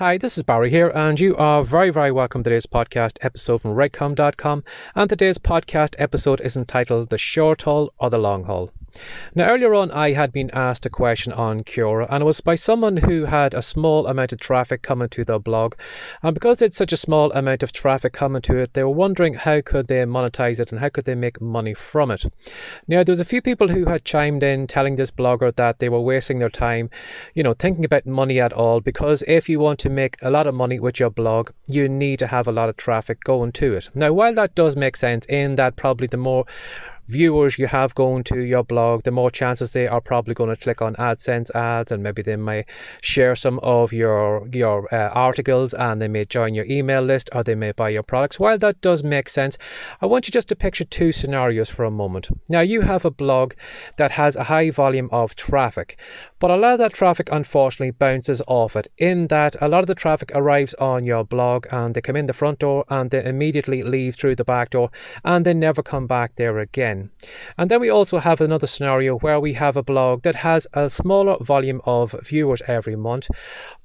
Hi, this is Barry here, and you are very, very welcome to today's podcast episode from WriteCome.com. And today's podcast episode is entitled The Short Haul or the Long Haul. Now, earlier on, I had been asked a question on Quora, and it was by someone who had a small amount of traffic coming to their blog. And because they had such a small amount of traffic coming to it, they were wondering how could they monetize it and how could they make money from it. Now, there was a few people who had chimed in telling this blogger that they were wasting their time, you know, thinking about money at all, because if you want to make a lot of money with your blog, you need to have a lot of traffic going to it. Now, while that does make sense in that probably the more viewers you have going to your blog, the more chances they are probably going to click on AdSense ads, and maybe they may share some of your your uh, articles, and they may join your email list, or they may buy your products. While that does make sense, I want you just to picture two scenarios for a moment. Now you have a blog that has a high volume of traffic, but a lot of that traffic unfortunately bounces off it. In that a lot of the traffic arrives on your blog, and they come in the front door, and they immediately leave through the back door, and they never come back there again. And then we also have another scenario where we have a blog that has a smaller volume of viewers every month,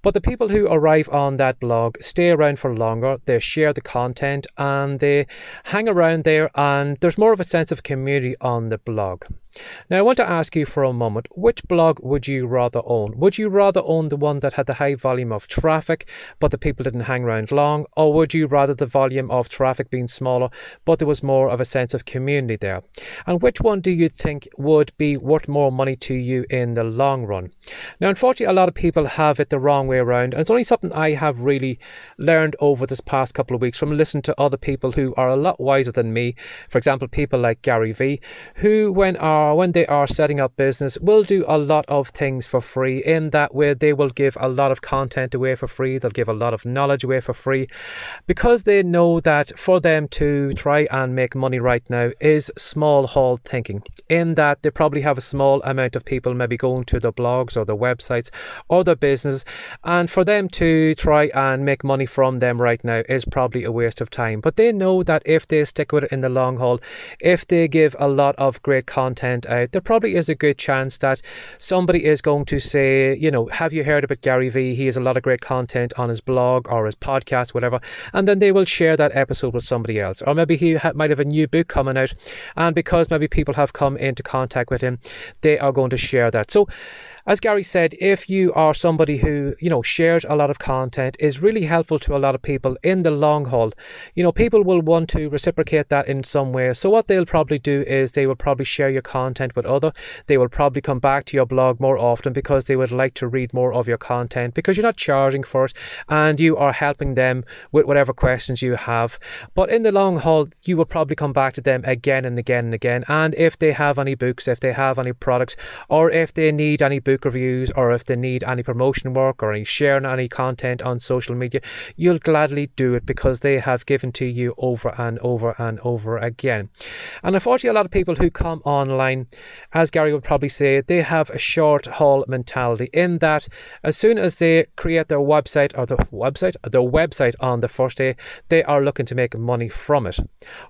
but the people who arrive on that blog stay around for longer, they share the content, and they hang around there, and there's more of a sense of community on the blog. Now, I want to ask you for a moment which blog would you rather own? Would you rather own the one that had the high volume of traffic, but the people didn't hang around long, or would you rather the volume of traffic being smaller, but there was more of a sense of community there? And which one do you think would be worth more money to you in the long run? Now, unfortunately, a lot of people have it the wrong way around, and it's only something I have really learned over this past couple of weeks from listening to other people who are a lot wiser than me. For example, people like Gary Vee, who, when are are when they are setting up business will do a lot of things for free in that way. They will give a lot of content away for free. They'll give a lot of knowledge away for free. Because they know that for them to try and make money right now is small haul thinking. In that they probably have a small amount of people maybe going to their blogs or their websites or their business. And for them to try and make money from them right now is probably a waste of time. But they know that if they stick with it in the long haul if they give a lot of great content content out, there probably is a good chance that somebody is going to say, you know, have you heard about Gary Vee? He has a lot of great content on his blog or his podcast, whatever. And then they will share that episode with somebody else. Or maybe he ha- might have a new book coming out. And because maybe people have come into contact with him, they are going to share that. So, as Gary said, if you are somebody who, you know, shares a lot of content, is really helpful to a lot of people in the long haul, you know, people will want to reciprocate that in some way. So what they'll probably do is they will probably share your content with other. They will probably come back to your blog more often because they would like to read more of your content because you're not charging for it and you are helping them with whatever questions you have. But in the long haul, you will probably come back to them again and again and again. And if they have any books, if they have any products, or if they need any books, book reviews or if they need any promotion work or any sharing any content on social media, you'll gladly do it because they have given to you over and over and over again. And unfortunately, a lot of people who come online, as Gary would probably say, they have a short haul mentality in that as soon as they create their website or the website, their website on the first day, they are looking to make money from it.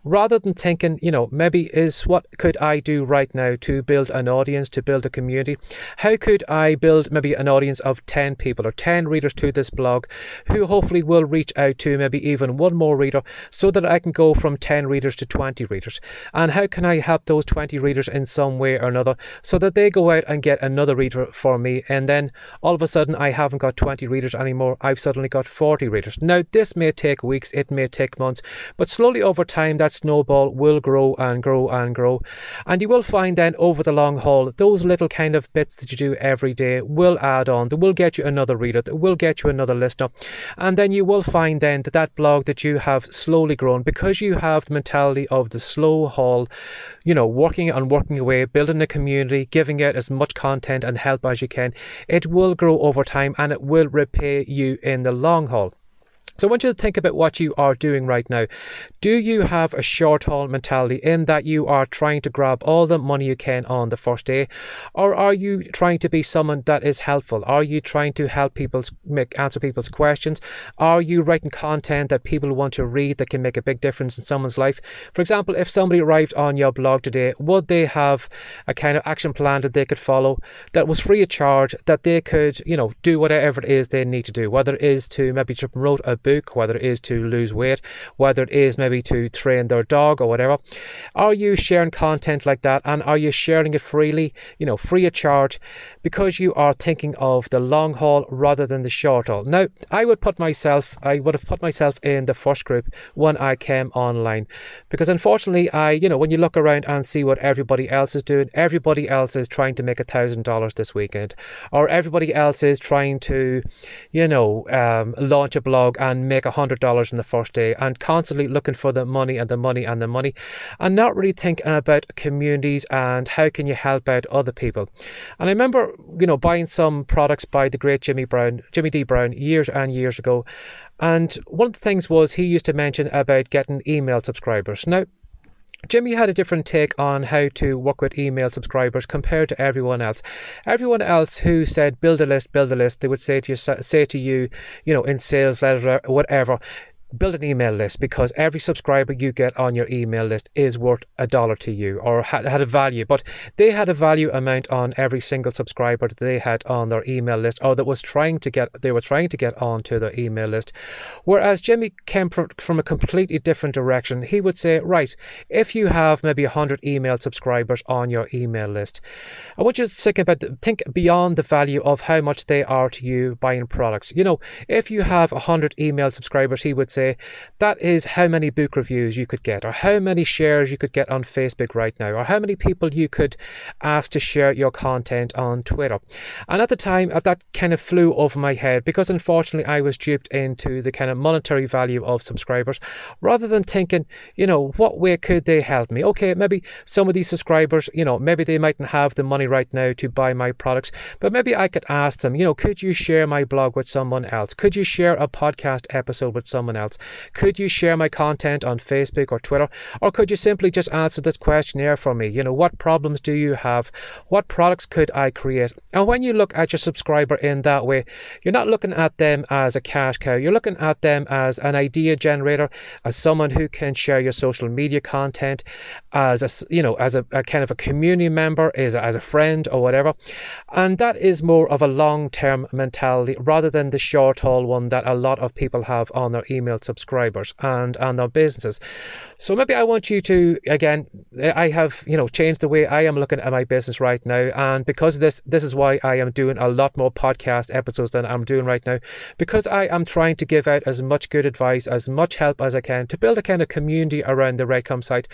Rather than thinking, you know, maybe is what could I do right now to build an audience, to build a community? How could could I build maybe an audience of 10 people or 10 readers to this blog who hopefully will reach out to maybe even one more reader so that I can go from 10 readers to 20 readers? And how can I help those 20 readers in some way or another so that they go out and get another reader for me? And then all of a sudden, I haven't got 20 readers anymore. I've suddenly got 40 readers. Now, this may take weeks, it may take months, but slowly over time, that snowball will grow and grow and grow. And you will find then over the long haul, those little kind of bits that you do every day will add on. That will get you another reader. That will get you another listener. And then you will find then that that blog that you have slowly grown because you have the mentality of the slow haul, you know, working and working away, building a community, giving it as much content and help as you can. It will grow over time and it will repay you in the long haul. So I want you to think about what you are doing right now. Do you have a short haul mentality in that you are trying to grab all the money you can on the first day? Or are you trying to be someone that is helpful? Are you trying to help people make answer people's questions? Are you writing content that people want to read that can make a big difference in someone's life? For example, if somebody arrived on your blog today, would they have a kind of action plan that they could follow that was free of charge, that they could, you know, do whatever it is they need to do, whether it is to maybe to promote a book, whether it is to lose weight, whether it is maybe to train their dog or whatever. Are you sharing content like that and are you sharing it freely, you know, free of charge because you are thinking of the long haul rather than the short haul? Now, I would put myself, I would have put myself in the first group when I came online because unfortunately, I, you know, when you look around and see what everybody else is doing, everybody else is trying to make a thousand dollars this weekend, or everybody else is trying to, you know, um, launch a blog and make a hundred dollars in the first day and constantly looking for the money and the money and the money and not really thinking about communities and how can you help out other people. And I remember, you know, buying some products by the great Jimmy Brown, Jimmy D Brown years and years ago. And one of the things was he used to mention about getting email subscribers. Now, Jimmy had a different take on how to work with email subscribers compared to everyone else. Everyone else who said build a list, build a list, they would say to you, say to you, you know, in sales letter whatever, build an email list because every subscriber you get on your email list is worth a dollar to you or had, had a value but they had a value amount on every single subscriber that they had on their email list or that was trying to get they were trying to get onto their email list. Whereas jimmy came from, from a completely different direction. He would say right if you have maybe 100 email subscribers on your email list i want you to think about think beyond the value of how much they are to you buying products. You know if you have 100 email subscribers he would say that is how many book reviews you could get, or how many shares you could get on Facebook right now, or how many people you could ask to share your content on Twitter. And at the time, uh, that kind of flew over my head because unfortunately I was duped into the kind of monetary value of subscribers rather than thinking, you know, what way could they help me? Okay, maybe some of these subscribers, you know, maybe they mightn't have the money right now to buy my products, but maybe I could ask them, you know, could you share my blog with someone else? Could you share a podcast episode with someone else? Could you share my content on Facebook or Twitter? Or could you simply just answer this questionnaire for me? You know, what problems do you have? What products could I create? And when you look at your subscriber in that way, you're not looking at them as a cash cow. You're looking at them as an idea generator, as someone who can share your social media content, as a, you know, as a, a kind of a community member, as a, as a friend or whatever. And that is more of a long-term mentality rather than the short-haul one that a lot of people have on their email subscribers and and their businesses. So maybe I want you to again, I have you know changed the way I am looking at my business right now, and because of this, this is why I am doing a lot more podcast episodes than I'm doing right now, because I am trying to give out as much good advice, as much help as I can to build a kind of community around the WriteCome site,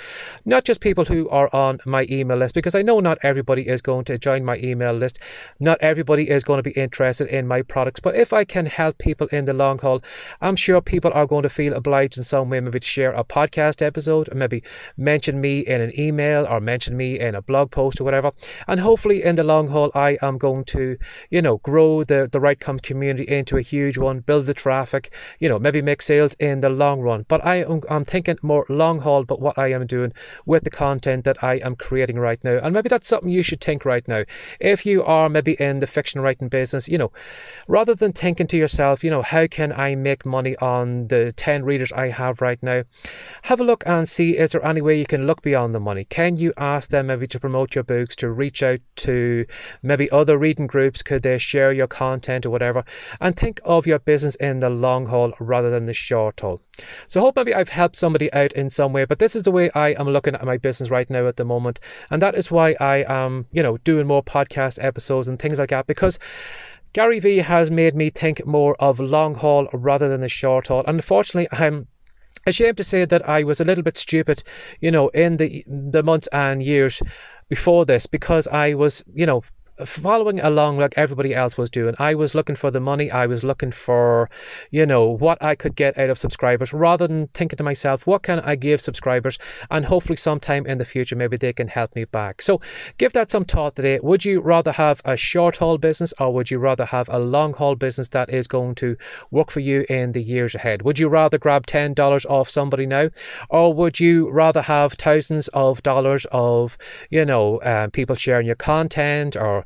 not just people who are on my email list, because I know not everybody is going to join my email list, not everybody is going to be interested in my products, but if I can help people in the long haul, I'm sure people are going to feel obliged in some way, maybe to share a podcast episode, or maybe mention me in an email or mention me in a blog post or whatever. And hopefully, in the long haul, I am going to, you know, grow the, the WriteCome community into a huge one, build the traffic, you know, maybe make sales in the long run. But I am I'm thinking more long haul, but what I am doing with the content that I am creating right now. And maybe that's something you should think right now. If you are maybe in the fiction writing business, you know, rather than thinking to yourself, you know, how can I make money on the 10 readers I have right now, have a look and see is there any way you can look beyond the money? Can you ask them maybe to promote your books, to reach out to maybe other reading groups? Could they share your content or whatever? And think of your business in the long haul rather than the short haul. So I hope maybe I've helped somebody out in some way, but this is the way I am looking at my business right now at the moment. And that is why I am, you know, doing more podcast episodes and things like that because Gary Vee has made me think more of long haul rather than the short haul. Unfortunately, I'm ashamed to say that I was a little bit stupid, you know, in the the months and years before this because I was, you know, following along like everybody else was doing. I was looking for the money. I was looking for, you know, what I could get out of subscribers rather than thinking to myself, what can I give subscribers? And hopefully sometime in the future, maybe they can help me back. So give that some thought today. Would you rather have a short haul business or would you rather have a long haul business that is going to work for you in the years ahead? Would you rather grab $10 off somebody now or would you rather have thousands of dollars of, you know, uh, people sharing your content or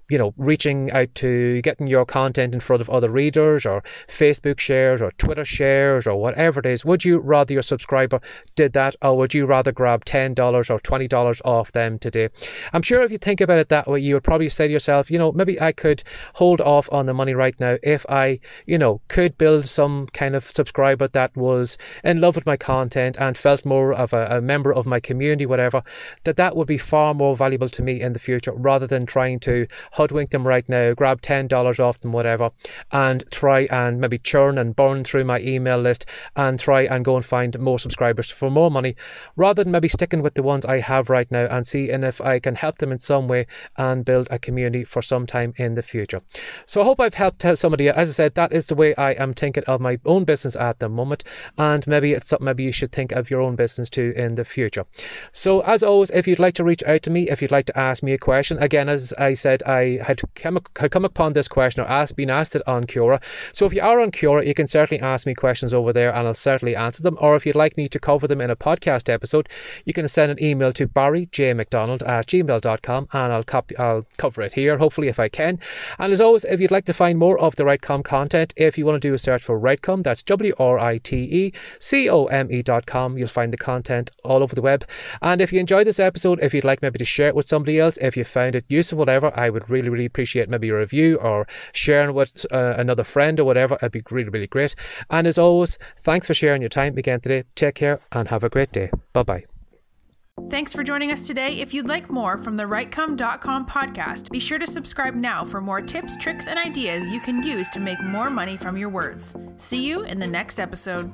you know, reaching out to getting your content in front of other readers or Facebook shares or Twitter shares or whatever it is, would you rather your subscriber did that or would you rather grab $10 or $20 off them today? I'm sure if you think about it that way, you would probably say to yourself, you know, maybe I could hold off on the money right now if I, you know, could build some kind of subscriber that was in love with my content and felt more of a, a member of my community, whatever, that that would be far more valuable to me in the future rather than trying to hoodwink them right now, grab $10 off them, whatever, and try and maybe churn and burn through my email list and try and go and find more subscribers for more money rather than maybe sticking with the ones I have right now and see if I can help them in some way and build a community for some time in the future. So I hope I've helped somebody. As I said, that is the way I am thinking of my own business at the moment, and maybe it's something maybe you should think of your own business too in the future. So as always, if you'd like to reach out to me, if you'd like to ask me a question, again, as I said, I had come, had come upon this question or asked, been asked it on Quora. So if you are on Quora, you can certainly ask me questions over there and I'll certainly answer them. Or if you'd like me to cover them in a podcast episode, you can send an email to barryjmcdonald at gmail.com and I'll, copy, I'll cover it here, hopefully, if I can. And as always, if you'd like to find more of the WriteCome content, if you want to do a search for WriteCome, that's W R I T E C O M E dot com, you'll find the content all over the web. And if you enjoyed this episode, if you'd like maybe to share it with somebody else, if you found it useful, whatever, I would really, really really appreciate maybe a review or sharing with uh, another friend or whatever. It'd be really, really great. And as always, thanks for sharing your time again today. Take care and have a great day. Bye bye. Thanks for joining us today. If you'd like more from the WriteCome.com podcast, be sure to subscribe now for more tips, tricks, and ideas you can use to make more money from your words. See you in the next episode.